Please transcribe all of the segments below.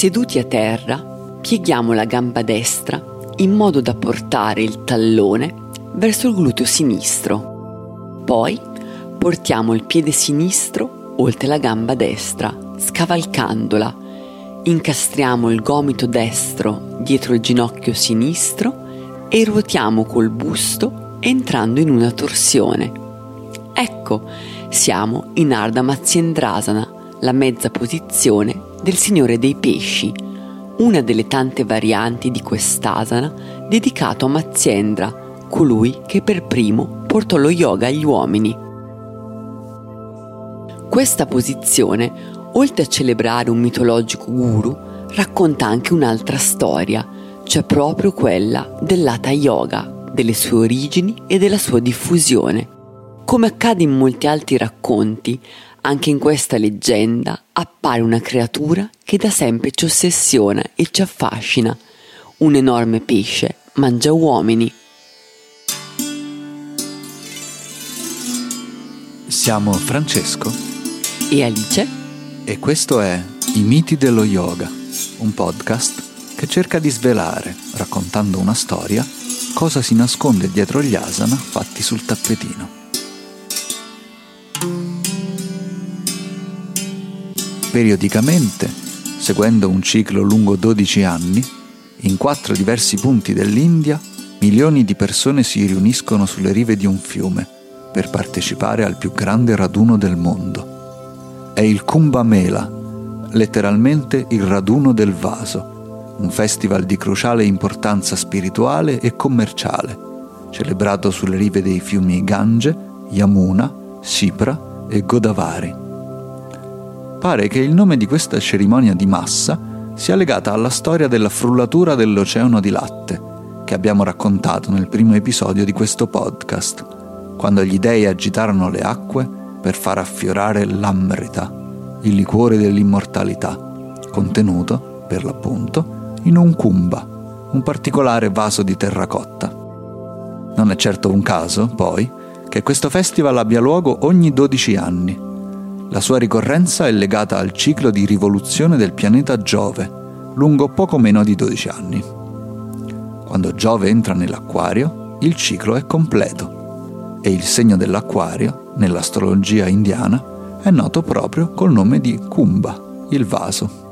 Seduti a terra, pieghiamo la gamba destra in modo da portare il tallone verso il gluteo sinistro. Poi portiamo il piede sinistro oltre la gamba destra, scavalcandola. Incastriamo il gomito destro dietro il ginocchio sinistro e ruotiamo col busto entrando in una torsione. Ecco, siamo in Ardha Matsyendrasana, la mezza posizione del Signore dei Pesci, una delle tante varianti di quest'asana dedicato a Matsyendra, colui che per primo portò lo yoga agli uomini. Questa posizione, oltre a celebrare un mitologico guru, racconta anche un'altra storia, cioè proprio quella dell'Hatha Yoga, delle sue origini e della sua diffusione. Come accade in molti altri racconti, anche in questa leggenda appare una creatura che da sempre ci ossessiona e ci affascina. Un enorme pesce mangia uomini. Siamo Francesco e Alice. E questo è I miti dello yoga, un podcast che cerca di svelare, raccontando una storia, cosa si nasconde dietro gli asana fatti sul tappetino. Periodicamente, seguendo un ciclo lungo 12 anni, in quattro diversi punti dell'India, milioni di persone si riuniscono sulle rive di un fiume per partecipare al più grande raduno del mondo è il Kumbh Mela, letteralmente il raduno del vaso, un festival di cruciale importanza spirituale e commerciale, celebrato sulle rive dei fiumi Gange, Yamuna, Sipra e Godavari. Pare che il nome di questa cerimonia di massa sia legata alla storia della frullatura dell'oceano di latte, che abbiamo raccontato nel primo episodio di questo podcast, quando gli dei agitarono le acque per far affiorare l'amrita, il liquore dell'immortalità, contenuto, per l'appunto, in un kumba, un particolare vaso di terracotta. Non è certo un caso, poi, che questo festival abbia luogo ogni 12 anni. La sua ricorrenza è legata al ciclo di rivoluzione del pianeta Giove, lungo poco meno di 12 anni. Quando Giove entra nell'acquario, il ciclo è completo e il segno dell'acquario nell'astrologia indiana, è noto proprio col nome di Kumbha, il vaso.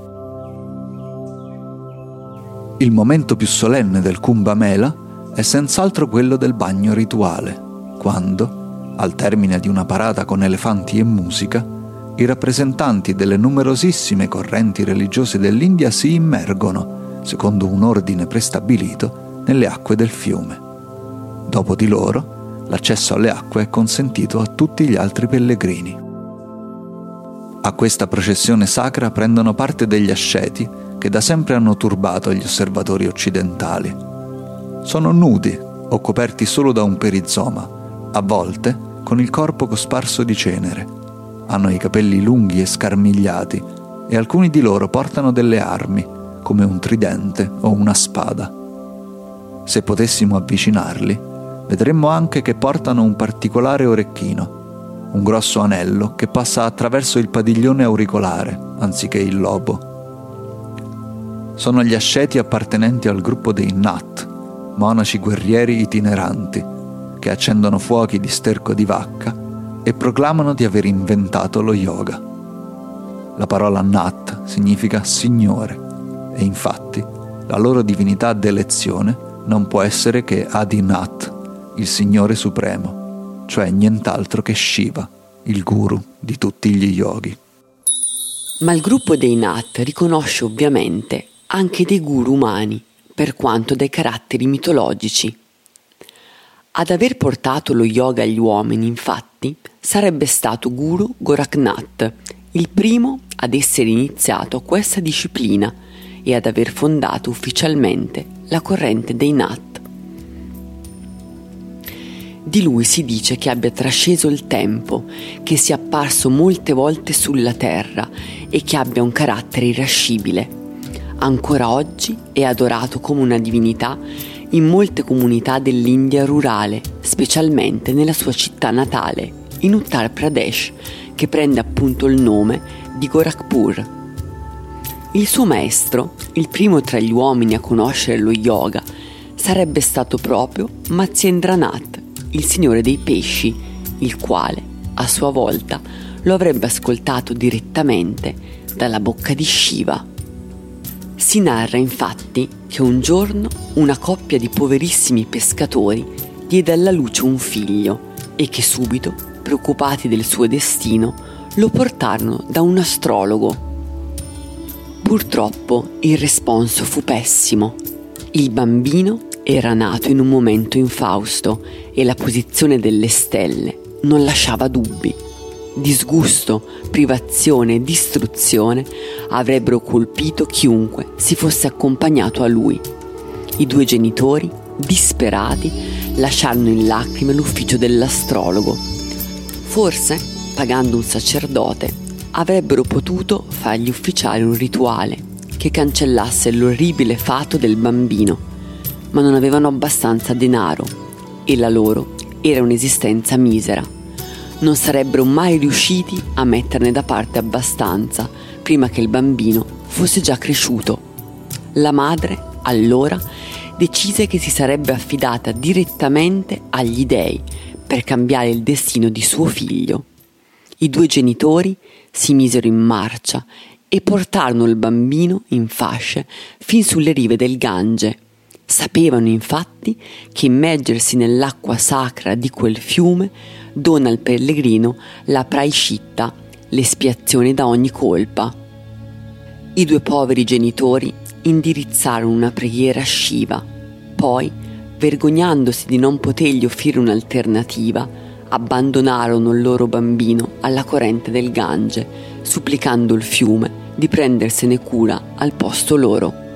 Il momento più solenne del Kumbha Mela è senz'altro quello del bagno rituale, quando, al termine di una parata con elefanti e musica, i rappresentanti delle numerosissime correnti religiose dell'India si immergono, secondo un ordine prestabilito, nelle acque del fiume. Dopo di loro, l'accesso alle acque è consentito a tutti gli altri pellegrini. A questa processione sacra prendono parte degli asceti che da sempre hanno turbato gli osservatori occidentali. Sono nudi o coperti solo da un perizoma, a volte con il corpo cosparso di cenere. Hanno i capelli lunghi e scarmigliati e alcuni di loro portano delle armi, come un tridente o una spada. Se potessimo avvicinarli, vedremmo anche che portano un particolare orecchino, un grosso anello che passa attraverso il padiglione auricolare, anziché il lobo. Sono gli asceti appartenenti al gruppo dei Nat, monaci guerrieri itineranti, che accendono fuochi di sterco di vacca e proclamano di aver inventato lo yoga. La parola Nat significa Signore e infatti la loro divinità d'elezione non può essere che Adinat, il Signore Supremo, cioè nient'altro che Shiva, il guru di tutti gli yogi. Ma il gruppo dei Nat riconosce ovviamente anche dei guru umani, per quanto dai caratteri mitologici. Ad aver portato lo yoga agli uomini, infatti, sarebbe stato Guru Goraknath, il primo ad essere iniziato questa disciplina e ad aver fondato ufficialmente la corrente dei Nat. Di lui si dice che abbia trasceso il tempo, che sia apparso molte volte sulla terra e che abbia un carattere irascibile. Ancora oggi è adorato come una divinità in molte comunità dell'India rurale, specialmente nella sua città natale, in Uttar Pradesh, che prende appunto il nome di Gorakhpur. Il suo maestro, il primo tra gli uomini a conoscere lo yoga, sarebbe stato proprio Matsyendranath, il signore dei pesci, il quale, a sua volta, lo avrebbe ascoltato direttamente dalla bocca di Shiva. Si narra infatti che un giorno una coppia di poverissimi pescatori diede alla luce un figlio e che subito, preoccupati del suo destino, lo portarono da un astrologo Purtroppo il responso fu pessimo. Il bambino era nato in un momento infausto e la posizione delle stelle non lasciava dubbi. Disgusto, privazione e distruzione avrebbero colpito chiunque si fosse accompagnato a lui. I due genitori, disperati, lasciarono in lacrime l'ufficio dell'astrologo. Forse, pagando un sacerdote, avrebbero potuto fargli ufficiare un rituale che cancellasse l'orribile fato del bambino, ma non avevano abbastanza denaro e la loro era un'esistenza misera. Non sarebbero mai riusciti a metterne da parte abbastanza prima che il bambino fosse già cresciuto. La madre, allora, decise che si sarebbe affidata direttamente agli dèi per cambiare il destino di suo figlio. I due genitori si misero in marcia e portarono il bambino in fasce fin sulle rive del Gange. Sapevano infatti che immergersi nell'acqua sacra di quel fiume dona al pellegrino la praiscitta, l'espiazione da ogni colpa. I due poveri genitori indirizzarono una preghiera a Shiva, poi, vergognandosi di non potergli offrire un'alternativa, abbandonarono il loro bambino alla corrente del Gange, supplicando il fiume di prendersene cura al posto loro.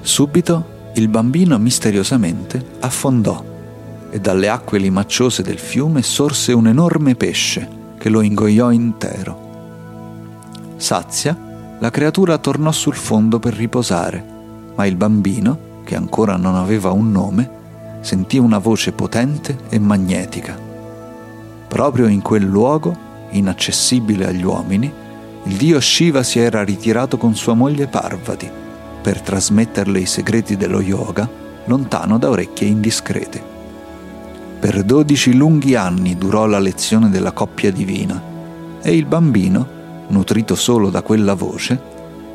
Subito il bambino misteriosamente affondò e dalle acque limacciose del fiume sorse un enorme pesce che lo ingoiò intero. Sazia, la creatura tornò sul fondo per riposare, ma il bambino, che ancora non aveva un nome, sentì una voce potente e magnetica. Proprio in quel luogo, inaccessibile agli uomini, il dio Shiva si era ritirato con sua moglie Parvati per trasmetterle i segreti dello yoga lontano da orecchie indiscrete. Per dodici lunghi anni durò la lezione della coppia divina e il bambino, nutrito solo da quella voce,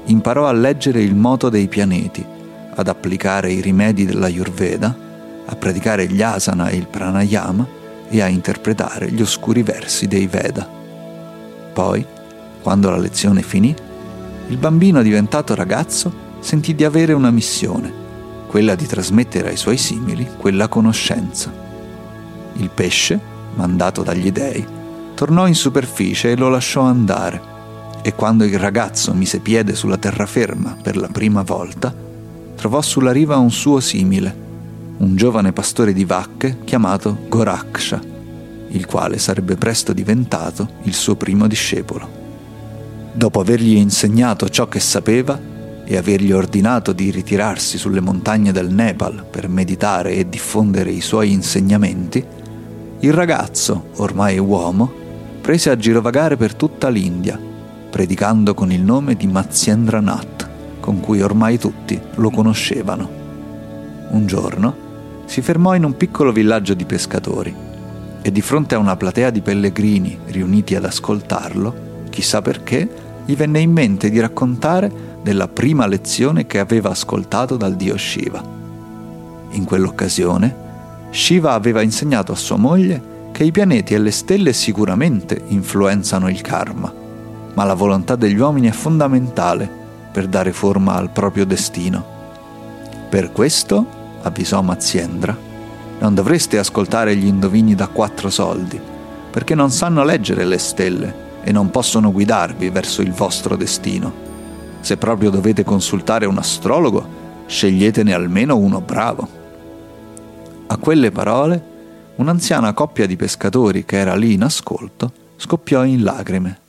imparò a leggere il moto dei pianeti, ad applicare i rimedi della Ayurveda a praticare gli asana e il pranayama e a interpretare gli oscuri versi dei Veda. Poi, quando la lezione finì, il bambino diventato ragazzo sentì di avere una missione, quella di trasmettere ai suoi simili quella conoscenza. Il pesce, mandato dagli dei, tornò in superficie e lo lasciò andare, e quando il ragazzo mise piede sulla terraferma per la prima volta, trovò sulla riva un suo simile, un giovane pastore di vacche chiamato Goraksha, il quale sarebbe presto diventato il suo primo discepolo. Dopo avergli insegnato ciò che sapeva e avergli ordinato di ritirarsi sulle montagne del Nepal per meditare e diffondere i suoi insegnamenti, il ragazzo, ormai uomo, prese a girovagare per tutta l'India, predicando con il nome di Matsyendranath, con cui ormai tutti lo conoscevano. Un giorno, si fermò in un piccolo villaggio di pescatori e di fronte a una platea di pellegrini riuniti ad ascoltarlo, chissà perché, gli venne in mente di raccontare della prima lezione che aveva ascoltato dal dio Shiva. In quell'occasione, Shiva aveva insegnato a sua moglie che i pianeti e le stelle sicuramente influenzano il karma, ma la volontà degli uomini è fondamentale per dare forma al proprio destino. Per questo avvisò Maziendra, non dovreste ascoltare gli indovini da quattro soldi, perché non sanno leggere le stelle e non possono guidarvi verso il vostro destino. Se proprio dovete consultare un astrologo, sceglietene almeno uno bravo. A quelle parole, un'anziana coppia di pescatori che era lì in ascolto scoppiò in lacrime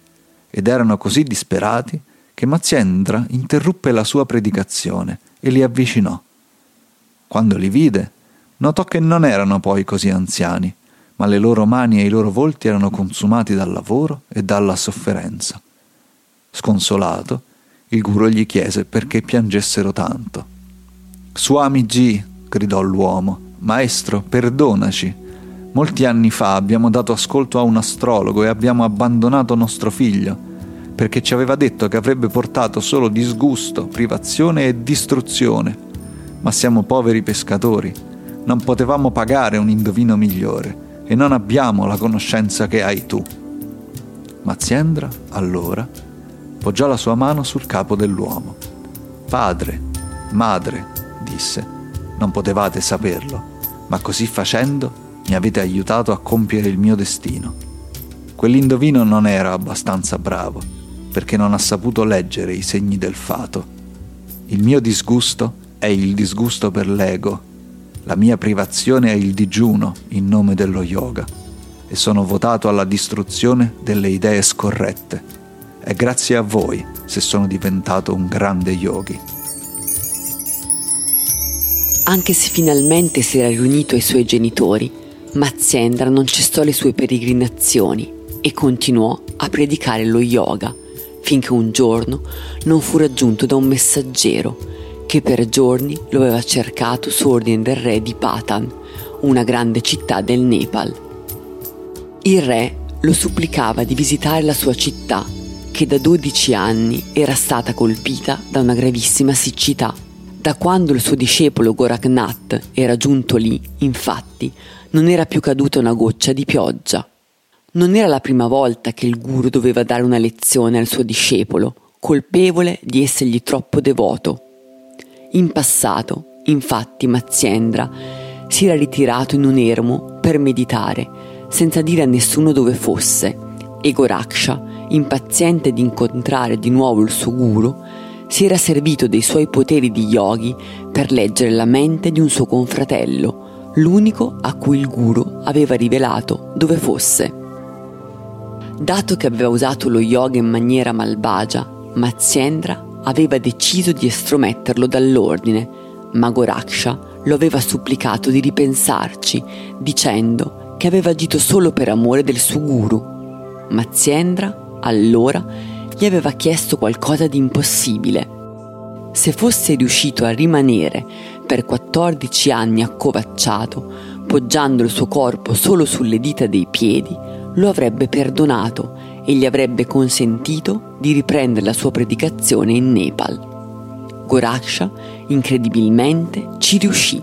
ed erano così disperati che Maziendra interruppe la sua predicazione e li avvicinò. Quando li vide, notò che non erano poi così anziani, ma le loro mani e i loro volti erano consumati dal lavoro e dalla sofferenza. Sconsolato, il guru gli chiese perché piangessero tanto. Suami G, gridò l'uomo, maestro, perdonaci. Molti anni fa abbiamo dato ascolto a un astrologo e abbiamo abbandonato nostro figlio, perché ci aveva detto che avrebbe portato solo disgusto, privazione e distruzione. Ma siamo poveri pescatori, non potevamo pagare un indovino migliore e non abbiamo la conoscenza che hai tu. Maziendra, allora, poggiò la sua mano sul capo dell'uomo. Padre, madre, disse, non potevate saperlo, ma così facendo mi avete aiutato a compiere il mio destino. Quell'indovino non era abbastanza bravo, perché non ha saputo leggere i segni del fato. Il mio disgusto è il disgusto per l'ego, la mia privazione è il digiuno in nome dello yoga e sono votato alla distruzione delle idee scorrette. È grazie a voi se sono diventato un grande yogi. Anche se finalmente si era riunito ai suoi genitori, Maziendra non cessò le sue peregrinazioni e continuò a predicare lo yoga finché un giorno non fu raggiunto da un messaggero che per giorni lo aveva cercato su ordine del re di Patan, una grande città del Nepal. Il re lo supplicava di visitare la sua città, che da 12 anni era stata colpita da una gravissima siccità. Da quando il suo discepolo Goraknath era giunto lì, infatti, non era più caduta una goccia di pioggia. Non era la prima volta che il guru doveva dare una lezione al suo discepolo, colpevole di essergli troppo devoto. In passato, infatti, Maziendra si era ritirato in un ermo per meditare, senza dire a nessuno dove fosse, e Goraksha, impaziente di incontrare di nuovo il suo guru, si era servito dei suoi poteri di yogi per leggere la mente di un suo confratello, l'unico a cui il guru aveva rivelato dove fosse. Dato che aveva usato lo yoga in maniera malvagia, Maziendra aveva deciso di estrometterlo dall'ordine, ma Goraksha lo aveva supplicato di ripensarci, dicendo che aveva agito solo per amore del suo guru. Maziendra, allora, gli aveva chiesto qualcosa di impossibile. Se fosse riuscito a rimanere per 14 anni accovacciato, poggiando il suo corpo solo sulle dita dei piedi, lo avrebbe perdonato e gli avrebbe consentito di riprendere la sua predicazione in Nepal. Goraksha, incredibilmente, ci riuscì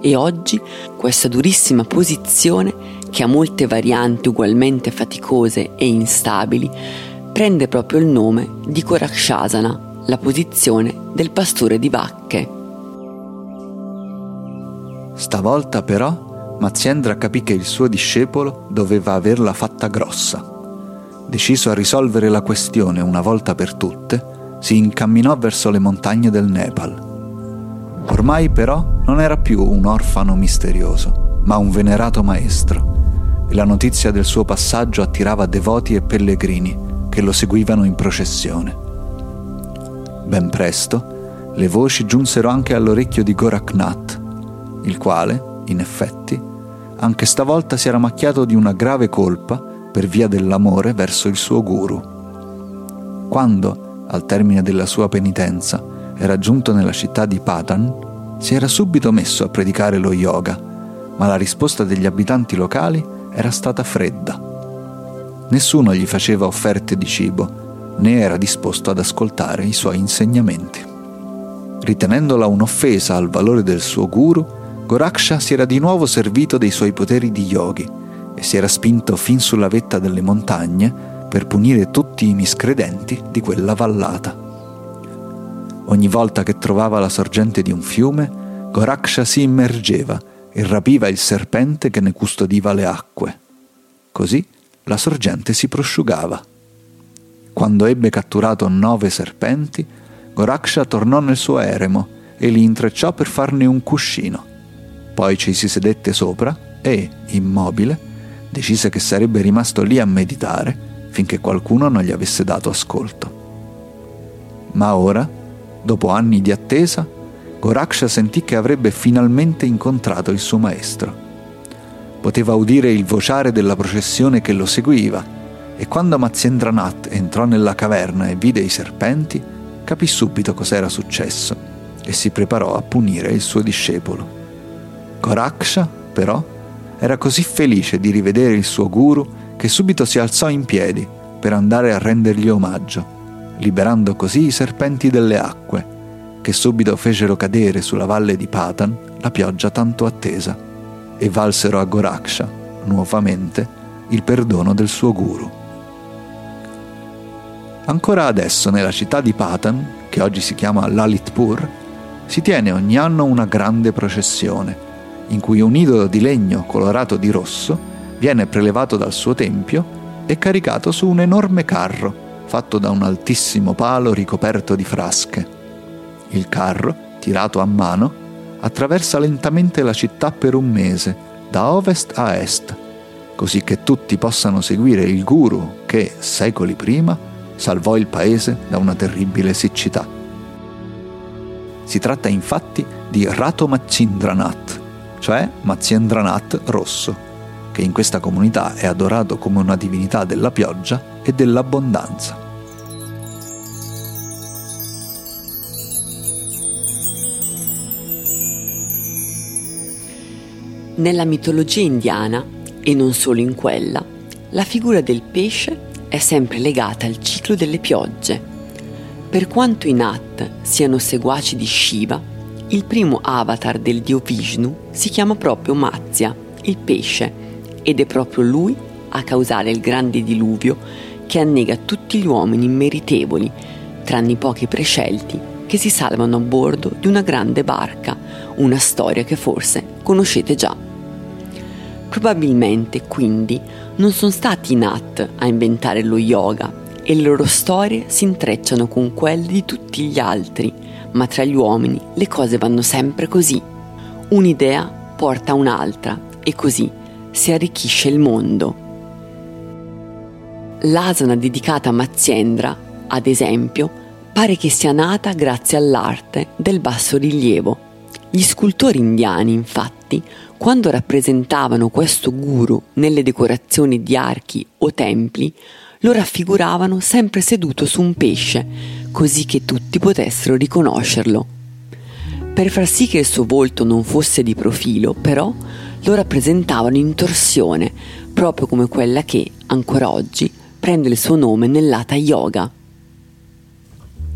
e oggi questa durissima posizione, che ha molte varianti ugualmente faticose e instabili, prende proprio il nome di Gorakshasana, la posizione del pastore di vacche. Stavolta però Maziendra capì che il suo discepolo doveva averla fatta grossa. Deciso a risolvere la questione una volta per tutte, si incamminò verso le montagne del Nepal. Ormai però non era più un orfano misterioso, ma un venerato maestro, e la notizia del suo passaggio attirava devoti e pellegrini che lo seguivano in processione. Ben presto, le voci giunsero anche all'orecchio di Goraknath, il quale, in effetti, anche stavolta si era macchiato di una grave colpa per via dell'amore verso il suo guru. Quando, al termine della sua penitenza, era giunto nella città di Patan, si era subito messo a predicare lo yoga, ma la risposta degli abitanti locali era stata fredda. Nessuno gli faceva offerte di cibo, né era disposto ad ascoltare i suoi insegnamenti. Ritenendola un'offesa al valore del suo guru, Goraksha si era di nuovo servito dei suoi poteri di yogi e si era spinto fin sulla vetta delle montagne per punire tutti i miscredenti di quella vallata. Ogni volta che trovava la sorgente di un fiume, Goraksha si immergeva e rapiva il serpente che ne custodiva le acque. Così la sorgente si prosciugava. Quando ebbe catturato nove serpenti, Goraksha tornò nel suo eremo e li intrecciò per farne un cuscino. Poi ci si sedette sopra e, immobile, decise che sarebbe rimasto lì a meditare finché qualcuno non gli avesse dato ascolto. Ma ora, dopo anni di attesa, Goraksha sentì che avrebbe finalmente incontrato il suo maestro. Poteva udire il vociare della processione che lo seguiva e quando Mazyendranath entrò nella caverna e vide i serpenti, capì subito cos'era successo e si preparò a punire il suo discepolo. Goraksha, però, era così felice di rivedere il suo guru che subito si alzò in piedi per andare a rendergli omaggio, liberando così i serpenti delle acque, che subito fecero cadere sulla valle di Patan la pioggia tanto attesa, e valsero a Goraksha, nuovamente, il perdono del suo guru. Ancora adesso nella città di Patan, che oggi si chiama Lalitpur, si tiene ogni anno una grande processione, in cui un idolo di legno colorato di rosso viene prelevato dal suo tempio e caricato su un enorme carro fatto da un altissimo palo ricoperto di frasche. Il carro, tirato a mano, attraversa lentamente la città per un mese, da ovest a est, così che tutti possano seguire il guru che, secoli prima, salvò il paese da una terribile siccità. Si tratta infatti di Rato Machindranath, cioè Mazyendranath rosso, che in questa comunità è adorato come una divinità della pioggia e dell'abbondanza. Nella mitologia indiana, e non solo in quella, la figura del pesce è sempre legata al ciclo delle piogge. Per quanto i Nat siano seguaci di Shiva, il primo avatar del dio Vishnu si chiama proprio Matsya, il pesce, ed è proprio lui a causare il grande diluvio che annega tutti gli uomini immeritevoli, tranne i pochi prescelti che si salvano a bordo di una grande barca, una storia che forse conoscete già. Probabilmente, quindi, non sono stati i Nat a inventare lo yoga e le loro storie si intrecciano con quelle di tutti gli altri, ma tra gli uomini le cose vanno sempre così. Un'idea porta a un'altra e così si arricchisce il mondo. L'asana dedicata a Mazziendra, ad esempio, pare che sia nata grazie all'arte del basso rilievo. Gli scultori indiani, infatti, quando rappresentavano questo guru nelle decorazioni di archi o templi, lo raffiguravano sempre seduto su un pesce, così che tutti potessero riconoscerlo. Per far sì che il suo volto non fosse di profilo, però, lo rappresentavano in torsione, proprio come quella che, ancora oggi, prende il suo nome nell'Ata Yoga.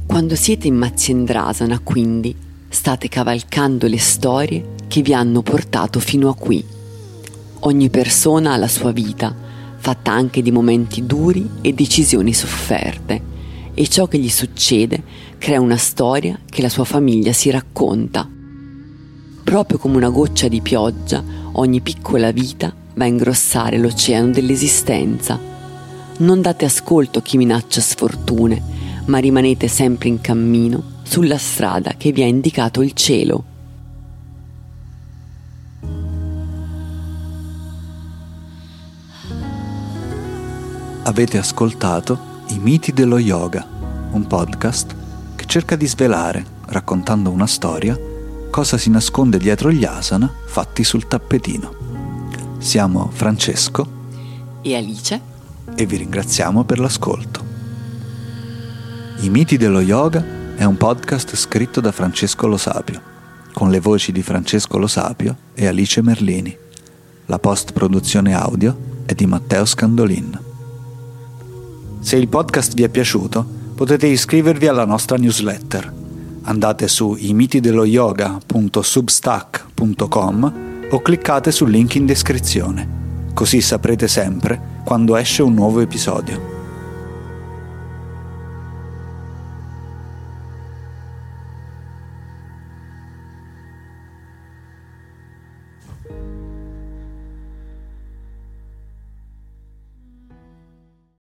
Quando siete in Matsyendrasana, quindi, state cavalcando le storie che vi hanno portato fino a qui. Ogni persona ha la sua vita, fatta anche di momenti duri e decisioni sofferte e ciò che gli succede crea una storia che la sua famiglia si racconta. Proprio come una goccia di pioggia, ogni piccola vita va a ingrossare l'oceano dell'esistenza. Non date ascolto a chi minaccia sfortune, ma rimanete sempre in cammino sulla strada che vi ha indicato il cielo. Avete ascoltato i miti dello yoga, un podcast che cerca di svelare, raccontando una storia, cosa si nasconde dietro gli asana fatti sul tappetino. Siamo Francesco e Alice e vi ringraziamo per l'ascolto. I miti dello yoga è un podcast scritto da Francesco Lo Sapio, con le voci di Francesco Lo Sapio e Alice Merlini. La post-produzione audio è di Matteo Scandolin. Se il podcast vi è piaciuto, potete iscrivervi alla nostra newsletter. Andate su imitidelloyoga.substack.com o cliccate sul link in descrizione, così saprete sempre quando esce un nuovo episodio.